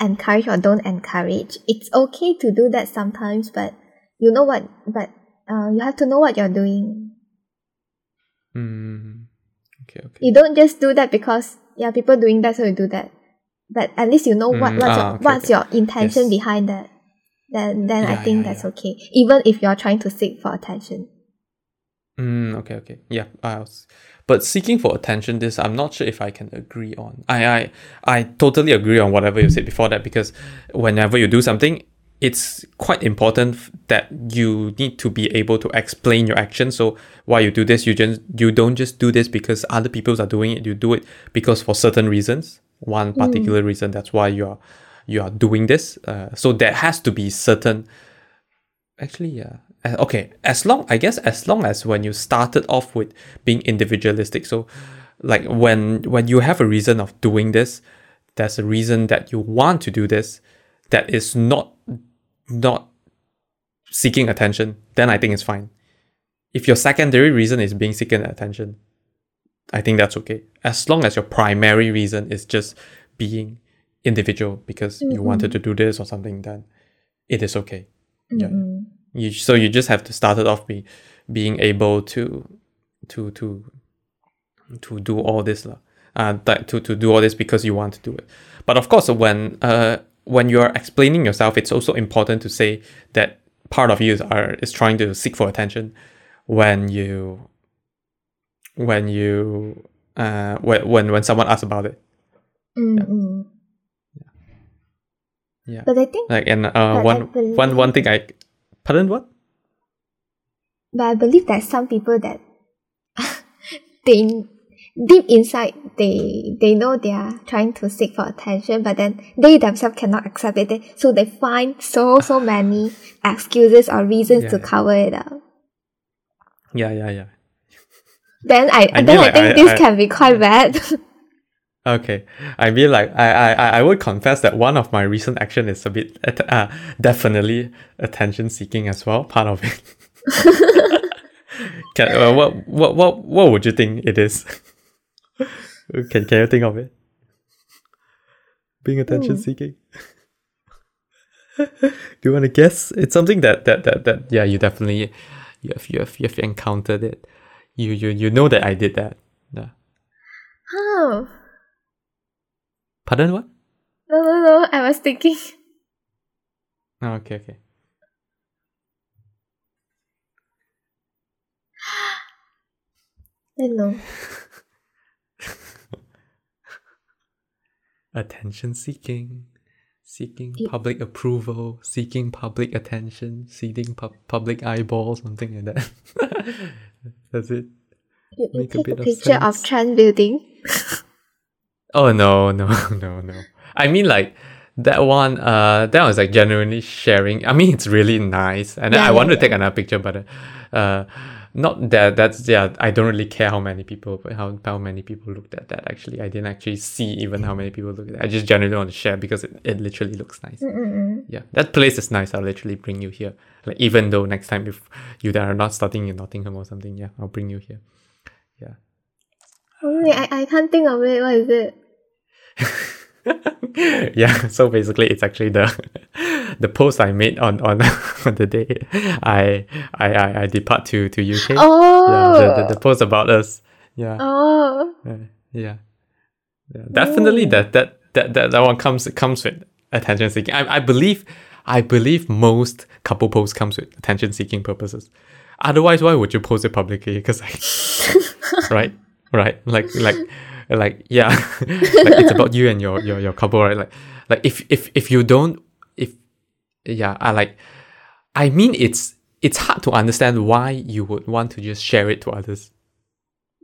encourage or don't encourage. It's okay to do that sometimes, but you know what? But uh, you have to know what you're doing. Mm. Okay, okay. You don't just do that because yeah, people doing that, so you do that. But at least you know what Mm, what's ah, your okay, what's okay. your intention Yes. behind that. Then then I think yeah, that's yeah. okay. Even if you're trying to seek for attention. Mm, okay, okay. Yeah, I was, but seeking for attention, this I'm not sure if I can agree on. I, I, I totally agree on whatever you said before that because whenever you do something, it's quite important that you need to be able to explain your action. So why you do this, you just you don't just do this because other people are doing it. You do it because for certain reasons, one particular reason. That's why you are you are doing this. Uh, so there has to be certain actually yeah Uh, okay as long i guess as long as when you started off with being individualistic so like when when you have a reason of doing this there's a reason that you want to do this that is not not seeking attention then i think it's fine if your secondary reason is being seeking attention i think that's okay. As long as your primary reason is just being individual because you wanted to do this or something then it is okay. Yeah. Mm-mm. you so you just have to start it off be being able to to to to do all this uh that to, to do all this because you want to do it. But of course when uh when you're explaining yourself it's also important to say that part of you is, are, is trying to seek for attention when you when you uh when when, when someone asks about it Mm-mm. yeah But I think like and uh But I one one one thing i pardon what But I believe that some people that they deep inside they they know they are trying to seek for attention, but then they themselves cannot accept it. So they find so so many excuses or reasons Yeah, to yeah. cover it up. yeah yeah yeah Then I, I then I think this I- can be quite bad. Okay, I mean, like, I, I, I- I would confess that one of my recent action is a bit, uh, definitely attention seeking as well. Part of it. can, uh, what, what, what, what would you think it is? can, can you think of it? Being attention seeking. Do you want to guess? It's something that, that, that, that, yeah, you definitely, you have, you have, you have encountered it. You, you, you know that I did that. Yeah. oh Pardon what? no no no! I was thinking. Oh, okay, okay. I know. Attention seeking. seeking public approval, seeking public attention, seeking pu- public eyeballs, something like that. That's it. You, Make a take a, bit of picture of, sense. Trend Building. Oh no, no, no, no. I mean like that one uh that was like genuinely sharing. I mean it's really nice. And Yeah, I yeah, wanted to take another picture, but uh, uh not that that's yeah, I don't really care how many people how how many people looked at that actually. I didn't actually see even how many people looked at it. I just generally want to share because it, it literally looks nice. Mm-mm. Yeah. That place is nice. I'll literally bring you here. Like even though next time if you that are not starting in Nottingham or something, yeah, I'll bring you here. Yeah. Oh, wait, I, I can't think of it. What is it? yeah so basically it's actually the the post i made on on, on the day I, I i i depart to to uk Oh. yeah the, the, the post about us. Yeah. Oh. uh, yeah, yeah definitely that, that that that that one comes comes with attention seeking. I i believe i believe most couple posts comes with attention seeking purposes. Otherwise why would you post it publicly? Because like right? Right? Like like like yeah. Like it's about you and your your your couple right? Like like if if if you don't yeah i like i mean it's it's hard to understand why you would want to just share it to others.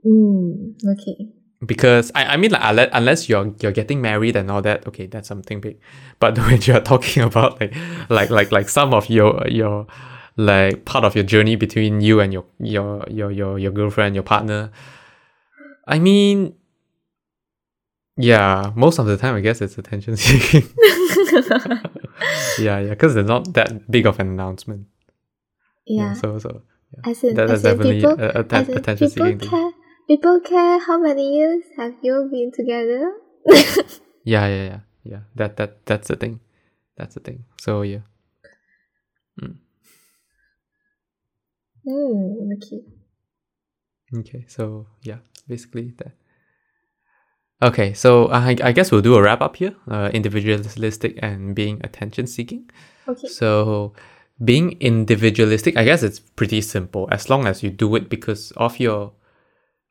Mm, okay. because I, I mean like unless, unless you're you're getting married and all that okay that's something big. But when you're talking about like like like like some of your your like part of your journey between you and your your your your, your girlfriend your partner I mean yeah most of the time I guess it's attention seeking yeah yeah because they're not that big of an announcement yeah. so so as in, that, that's as definitely people, a, a, as attention people seeking thing care. People care how many years have you been together? Yeah, yeah, yeah, yeah. That that that's the thing. That's the thing. So yeah. Hmm. Okay. Okay. So yeah, basically that. Okay, so I I guess we'll do a wrap up here. Uh, individualistic and being attention seeking. Okay. So being individualistic, I guess it's pretty simple. As long as you do it because of your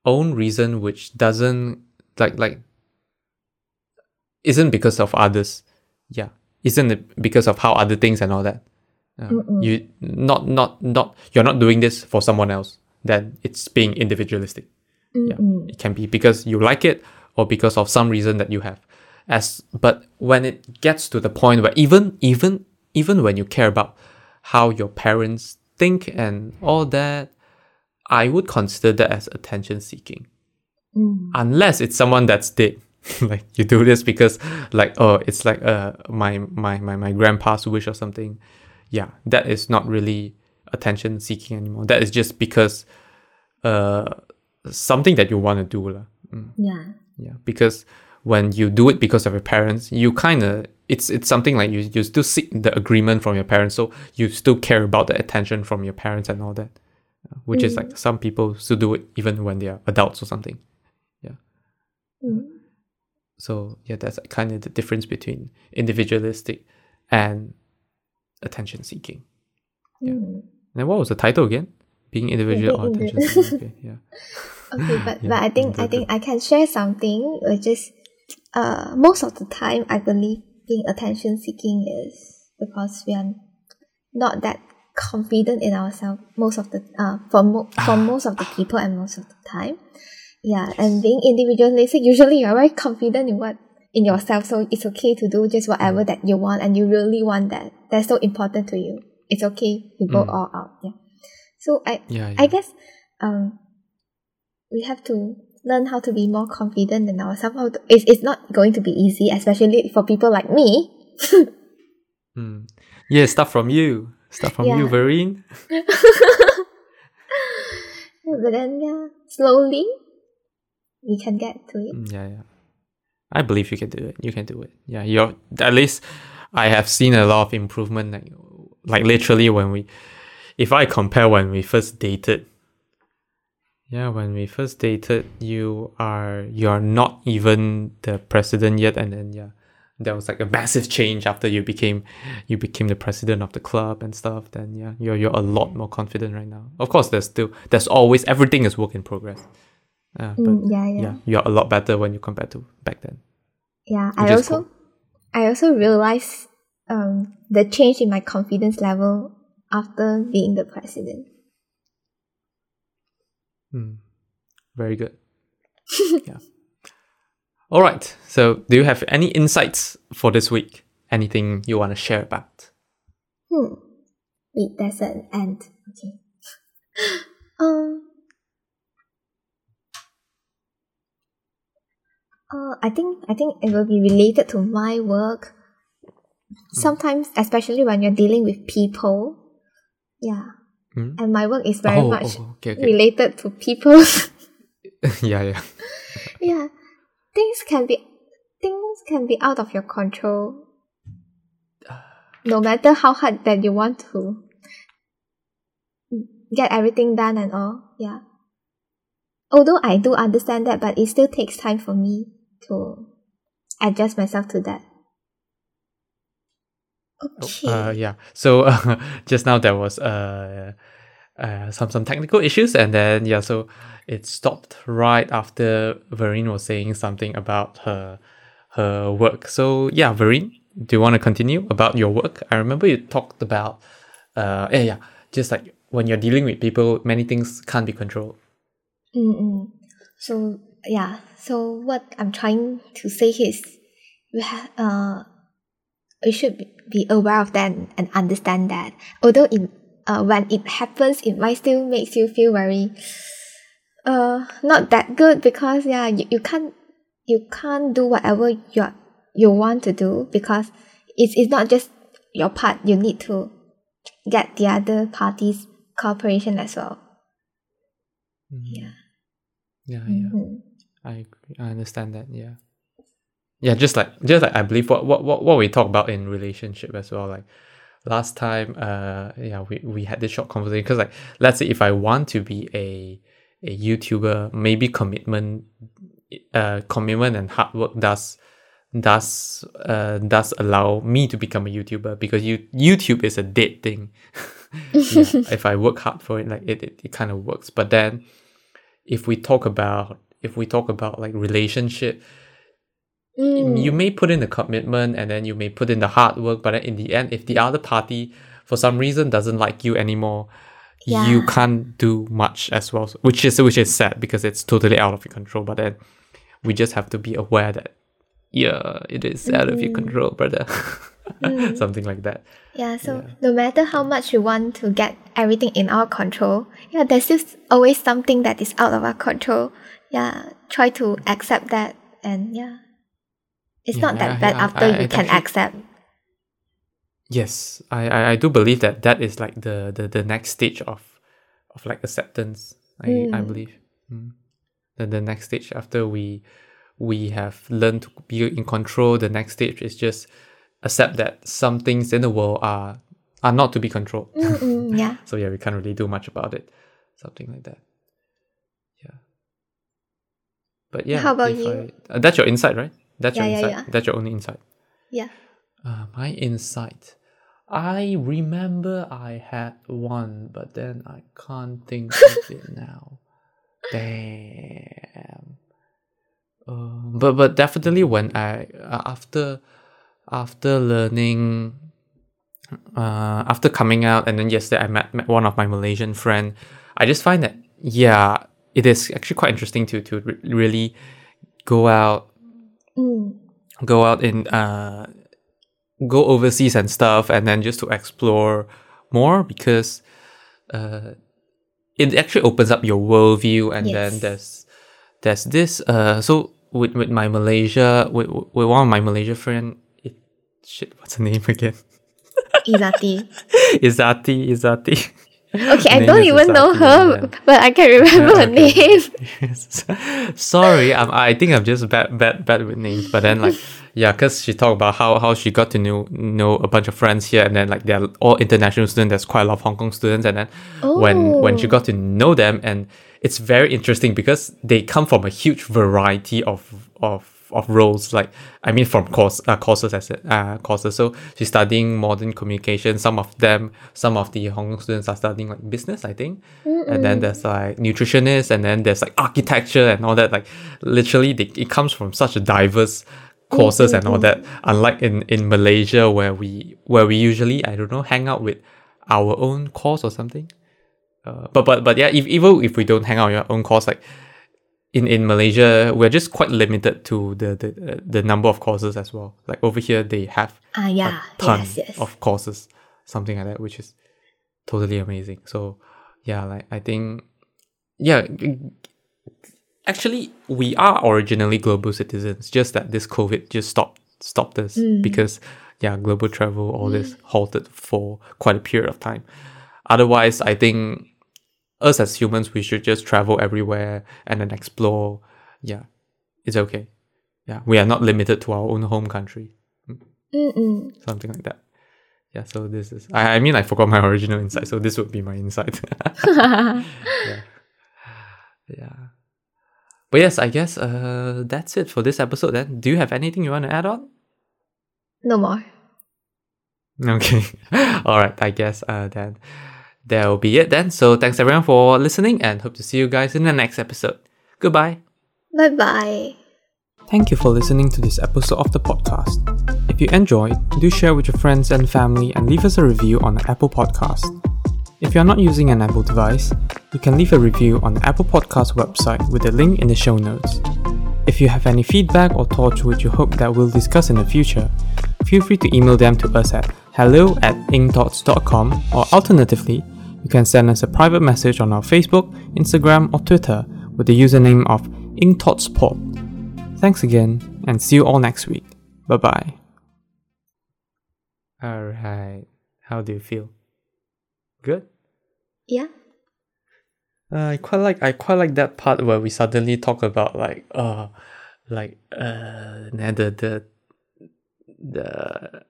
own reason, which doesn't like like isn't because of others. Yeah, isn't it because of how other things and all that. Uh, you not not not you're not doing this for someone else. Then it's being individualistic. Yeah, it can be because you like it or because of some reason that you have. As but when it gets to the point where even even even when you care about how your parents think and all that, I would consider that as attention seeking. Mm. Unless it's someone that's dead. like you do this because like oh it's like uh my my my, my grandpa's wish or something. Yeah, that is not really attention seeking anymore. That is just because uh something that you want to do. Mm. Yeah. Yeah, because when you do it because of your parents, you kind of it's it's something like you you still seek the agreement from your parents, so you still care about the attention from your parents and all that, uh, which is like some people still do it even when they are adults or something. Mm. So yeah, that's kind of the difference between individualistic and attention seeking. Yeah. Mm. And what was the title again? Being individual or attention seeking? Okay, yeah. Okay, but Yeah, but I think I think I can share something which is uh most of the time I believe being attention seeking is because we are not that confident in ourselves most of the uh for mo- for most of the people and most of the time. Yeah, and being individualistic usually you're very confident in what in yourself, so it's okay to do just whatever that you want and you really want that. That's so important to you. It's okay to go Mm. all out. Yeah. So I Yeah, yeah. I guess um we have to learn how to be more confident in ourselves. It's, it's not going to be easy, especially for people like me. Mm. Yeah, start from you. Start from you, Yeah. Vereen. but then, yeah, slowly we can get to it. Mm, Yeah, yeah. I believe you can do it. You can do it. Yeah, you're at least I have seen a lot of improvement like like literally when we if I compare when we first dated. Yeah, when we first dated, you are you're not even the president yet and then yeah. There was like a massive change after you became you became the president of the club and stuff. Then yeah, you're you're a lot more confident right now. Of course there's still there's always everything is work in progress. Uh, but Mm, yeah, yeah, yeah, you're a lot better when you compare to back then. yeah. I which is also, I also realized um, the change in my confidence level after being the president. Hmm. Very good. yeah. All right. So, do you have any insights for this week? Anything you want to share about? Hmm. Wait, there's an end. Okay. um. Uh, I think I think it will be related to my work. Sometimes, especially when you're dealing with people, yeah, Hmm? and my work is very Oh, much oh, okay, okay. related to people. yeah, yeah. yeah, things can be things can be out of your control. No matter how hard that you want to get everything done and all, yeah. Although I do understand that, but it still takes time for me to adjust myself to that. Okay. Uh, yeah. So uh, just now there was uh, uh, some some technical issues, and then yeah, so it stopped right after Vereen was saying something about her her work. So yeah, Vereen, do you want to continue about your work? I remember you talked about uh, yeah, yeah, just like when you're dealing with people, many things can't be controlled. Mm-mm. So yeah, so what I'm trying to say is, we have uh, we should be- aware of that and understand that. Although it uh when it happens, it might still makes you feel very uh not that good because yeah you, you can't you can't do whatever you you want to do because it's it's not just your part. You need to get the other party's cooperation as well. Yeah. Yeah, yeah. Mhm. I agree. I understand that. Yeah. Yeah, just like just like I believe what what what, what we talk about in relationship as well. Like last time, uh, yeah, we, we had this short conversation because like let's say if I want to be a a YouTuber, maybe commitment, uh, commitment and hard work does does uh does allow me to become a YouTuber because you YouTube is a dead thing. yeah, if I work hard for it, like it, it, it kind of works. But then if we talk about if we talk about like relationship Mm. you may put in the commitment and then you may put in the hard work but then in the end if the other party for some reason doesn't like you anymore you can't do much as well which is which is sad because it's totally out of your control but then we just have to be aware that yeah it is out of your Mm. control brother something like that Yeah, so no matter how much we want to get everything in our control, yeah, there's just always something that is out of our control. Yeah, try to accept that and yeah. It's Yeah, not that I- bad I- after I- you I can actually- accept. yes I, I i do believe that that is like the the, the next stage of of like acceptance i i Mm. believe mm. then the next stage after we we have learned to be in control the next stage is just accept that some things in the world are are not to be controlled Mm-mm, yeah. so yeah we can't really do much about it something like that yeah but yeah How about you? I, uh, that's your insight right that's Yeah, your yeah, insight yeah. that's your only insight Yeah. uh, my insight. I remember I had one, but then I can't think of it now. Damn. Uh, but but definitely when I uh, after after learning uh, after coming out and then yesterday I met, met one of my Malaysian friend I just find that yeah it is actually quite interesting to to re- really go out Mm. go out and uh go overseas and stuff and then just to explore more because uh it actually opens up your worldview and then there's there's this uh so with with my Malaysia with with one of my Malaysia friend it, shit what's her name again Izati. Izati Izati Okay, I don't even know her, yeah. but I can remember her okay. name. Sorry, I'm, I think I'm just bad, bad, bad with names. But then, like, yeah, because she talked about how, how she got to know know a bunch of friends here, and then like they're all international students. There's quite a lot of Hong Kong students, and then when when she Oh. got to know them, and it's very interesting because they come from a huge variety of of of roles. Like, I mean, from course uh, courses as it- uh, courses. So she's studying modern communication. Some of them, some of the Hong Kong students are studying like business, I think and then there's like nutritionists and then there's like architecture and all that like literally they, it comes from such a diverse courses and all that. Unlike in, in Malaysia where we where we usually I don't know hang out with our own course or something. Uh, but but but yeah, if, even if we don't hang out with our own course, like in, in Malaysia, we're just quite limited to the the, the number of courses as well. Like over here, they have Ah, yeah. a ton Yes, yes. of courses, something like that, which is totally amazing. So yeah, like I think yeah, actually we are originally global citizens. Just that this COVID just stopped stopped us because yeah, global travel all this halted for quite a period of time. Otherwise, I think us as humans we should just travel everywhere and then explore. Yeah, it's okay. Yeah, we are not limited to our own home country Mm-mm. something like that. Yeah, so this is I, I mean I forgot my original insight, so this would be my insight. yeah. Yeah. But yes, I guess uh that's it for this episode then. Do you have anything you want to add on? no more. Okay. Alright, I guess uh then that'll be it then. So thanks everyone for listening and hope to see you guys in the next episode. Goodbye. Bye bye. Thank you for listening to this episode of the podcast. If you enjoyed, do share with your friends and family and leave us a review on the Apple Podcast. If you're not using an Apple device, you can leave a review on the Apple Podcast website with a link in the show notes. If you have any feedback or thoughts which you hope that we'll discuss in the future, feel free to email them to us at hello at ingthoughts.com or alternatively, you can send us a private message on our Facebook, Instagram, or Twitter with the username of ingthoughtspod. Thanks again, and see you all next week. Bye bye. Alright. How do you feel? Good? Yeah. Uh, I quite like I quite like that part where we suddenly talk about like uh like uh nah, the the the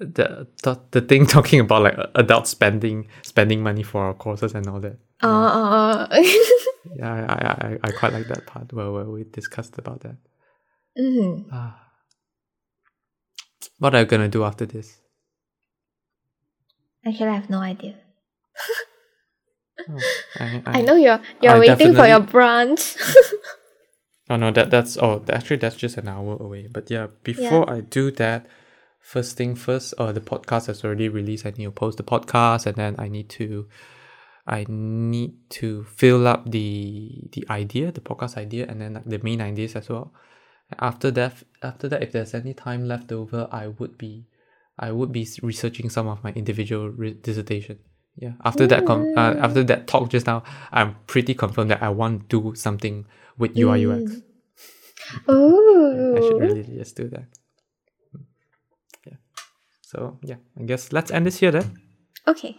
the the, the thing talking about like adult spending spending money for our courses and all that. Uh, uh, uh. Yeah, I I, I, I quite like that part where, where we discussed about that. Mhm. Ah. What are you gonna do after this? Actually, I have no idea. Oh, I, I know you're you're I waiting for your brunch. Oh no, that that's oh actually that's just an hour away. But yeah, before I do that, first thing first, uh the podcast has already released. I need to post the podcast and then I need to I need to fill up the the idea, the podcast idea, and then like the main ideas as well. After that, after that, if there's any time left over, I would be, I would be researching some of my individual re- dissertation. Yeah. After that, com- uh, after that talk just now, I'm pretty confirmed that I want to do something with UI UX. Ooh. I should really just do that. So yeah, I guess let's end this here then. Okay.